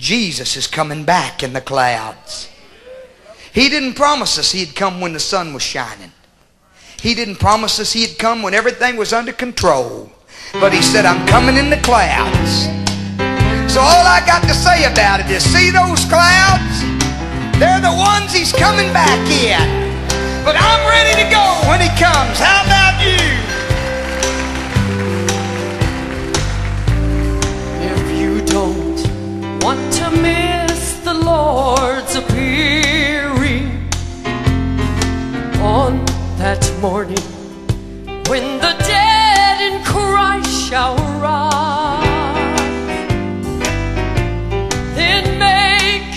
Jesus is coming back in the clouds. He didn't promise us He'd come when the sun was shining. He didn't promise us He'd come when everything was under control. But He said, I'm coming in the clouds. So all I got to say about it is, see those clouds? They're the ones He's coming back in. But I'm ready to go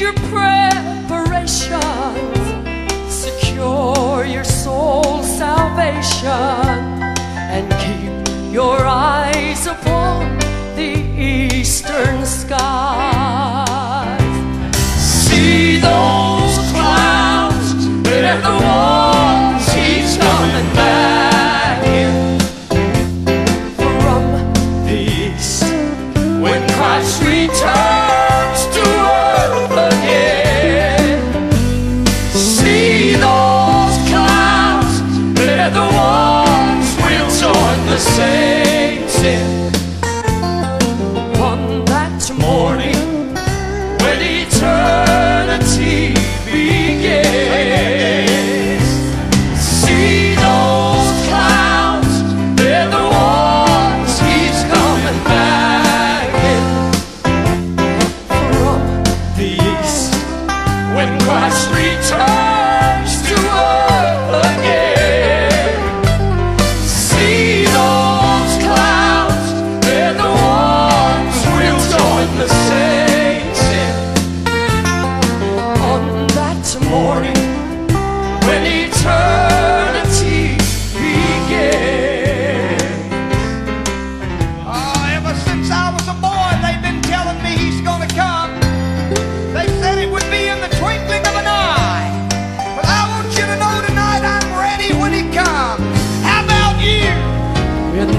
your preparations, secure your soul's salvation, and keep your eyes upon the eastern skies.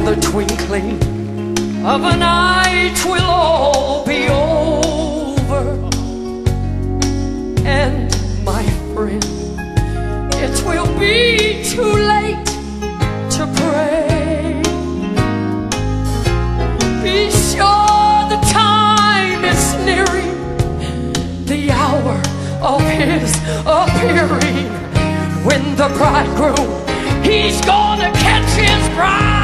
The twinkling of an eye, 'twill all be over. And my friend, it will be too late to pray. Be sure the time is nearing, the hour of his appearing. When the bridegroom, he's gonna catch his bride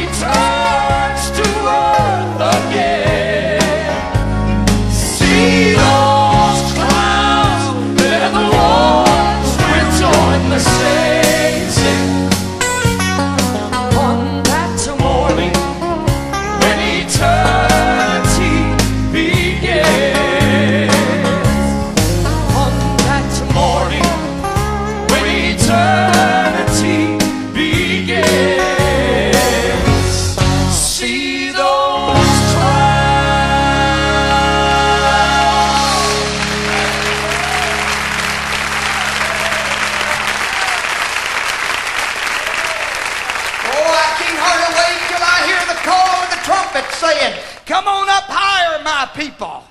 trumpet saying, Come on up higher, my people.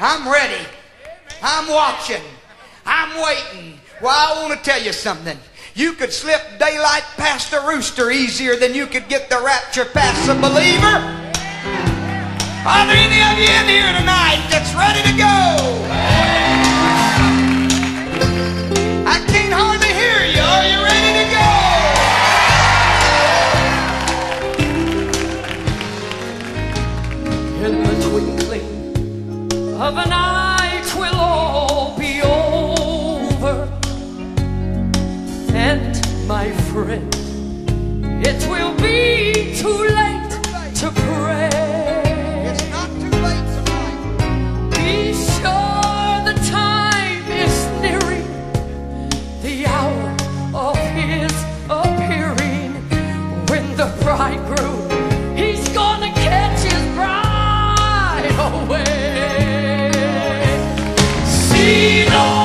I'm ready. I'm watching. I'm waiting. Well, I want to tell you something. You could slip daylight past a rooster easier than you could get the rapture past a believer. Are there any of you in here tonight that's ready to go? Of an eye, Latino.